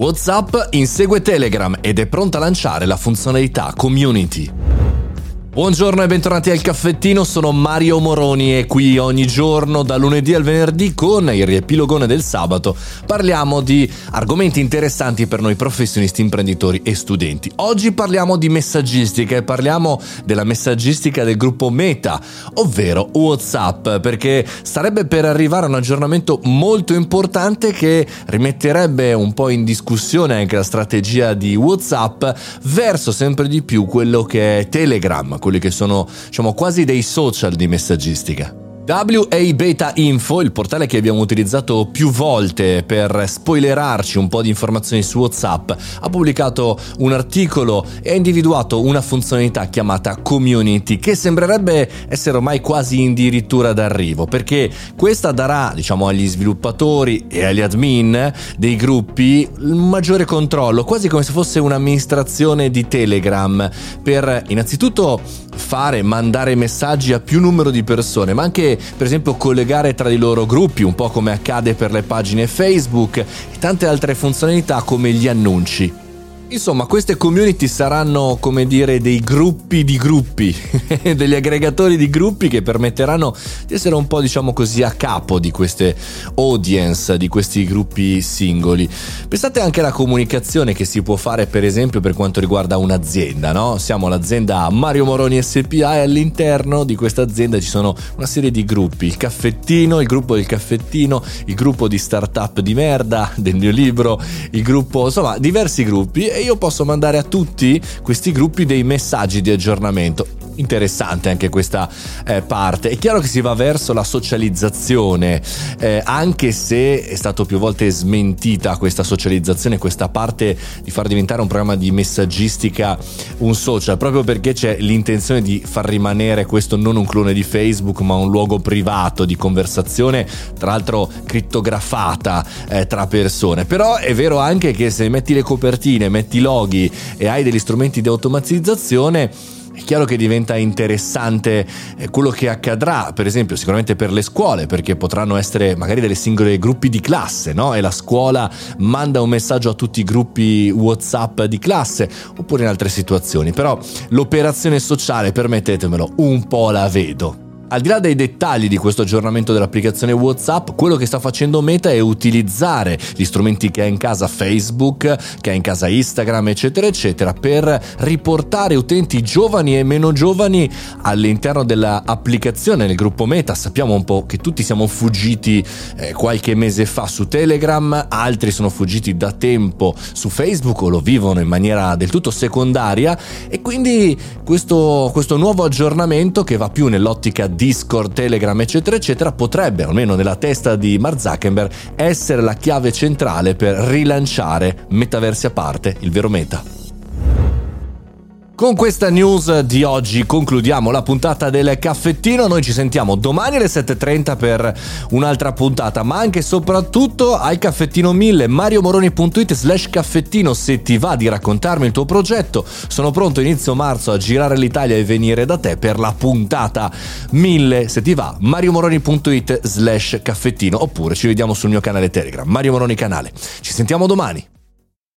WhatsApp insegue Telegram ed è pronta a lanciare la funzionalità Community. Buongiorno e bentornati al caffettino, sono Mario Moroni e qui ogni giorno da lunedì al venerdì con il riepilogone del sabato parliamo di argomenti interessanti per noi professionisti, imprenditori e studenti. Oggi parliamo di messaggistica e parliamo della messaggistica del gruppo Meta, ovvero WhatsApp, perché starebbe per arrivare a un aggiornamento molto importante che rimetterebbe un po' in discussione anche la strategia di WhatsApp verso sempre di più quello che è Telegram quelli che sono diciamo, quasi dei social di messaggistica. WA Beta Info, il portale che abbiamo utilizzato più volte per spoilerarci un po' di informazioni su WhatsApp, ha pubblicato un articolo e ha individuato una funzionalità chiamata Community che sembrerebbe essere ormai quasi addirittura d'arrivo perché questa darà, diciamo, agli sviluppatori e agli admin dei gruppi un maggiore controllo, quasi come se fosse un'amministrazione di Telegram per innanzitutto fare, mandare messaggi a più numero di persone, ma anche per esempio collegare tra i loro gruppi, un po' come accade per le pagine Facebook e tante altre funzionalità come gli annunci. Insomma, queste community saranno come dire dei gruppi di gruppi, degli aggregatori di gruppi che permetteranno di essere un po' diciamo così a capo di queste audience, di questi gruppi singoli. Pensate anche alla comunicazione che si può fare per esempio per quanto riguarda un'azienda, no? Siamo l'azienda Mario Moroni SPA e all'interno di questa azienda ci sono una serie di gruppi, il caffettino, il gruppo del caffettino, il gruppo di startup di merda, del mio libro, il gruppo, insomma, diversi gruppi e io posso mandare a tutti questi gruppi dei messaggi di aggiornamento interessante anche questa eh, parte. È chiaro che si va verso la socializzazione, eh, anche se è stato più volte smentita questa socializzazione, questa parte di far diventare un programma di messaggistica un social, proprio perché c'è l'intenzione di far rimanere questo non un clone di Facebook, ma un luogo privato di conversazione, tra l'altro crittografata eh, tra persone. Però è vero anche che se metti le copertine, metti i loghi e hai degli strumenti di automatizzazione, è chiaro che diventa interessante eh, quello che accadrà, per esempio, sicuramente per le scuole, perché potranno essere magari delle singole gruppi di classe, no? E la scuola manda un messaggio a tutti i gruppi WhatsApp di classe, oppure in altre situazioni. Però l'operazione sociale, permettetemelo, un po' la vedo. Al di là dei dettagli di questo aggiornamento dell'applicazione WhatsApp, quello che sta facendo Meta è utilizzare gli strumenti che ha in casa Facebook, che ha in casa Instagram, eccetera, eccetera, per riportare utenti giovani e meno giovani all'interno dell'applicazione nel gruppo Meta. Sappiamo un po' che tutti siamo fuggiti eh, qualche mese fa su Telegram, altri sono fuggiti da tempo su Facebook o lo vivono in maniera del tutto secondaria e quindi questo, questo nuovo aggiornamento che va più nell'ottica Discord, Telegram, eccetera, eccetera, potrebbe, almeno nella testa di Mark Zuckerberg, essere la chiave centrale per rilanciare, metaversi a parte, il vero meta. Con questa news di oggi concludiamo la puntata del caffettino. Noi ci sentiamo domani alle 7.30 per un'altra puntata, ma anche e soprattutto al caffettino 1000 mariomoroni.it slash caffettino se ti va di raccontarmi il tuo progetto. Sono pronto inizio marzo a girare l'Italia e venire da te per la puntata 1000 se ti va mariomoroni.it slash caffettino oppure ci vediamo sul mio canale Telegram Mario Moroni canale. Ci sentiamo domani.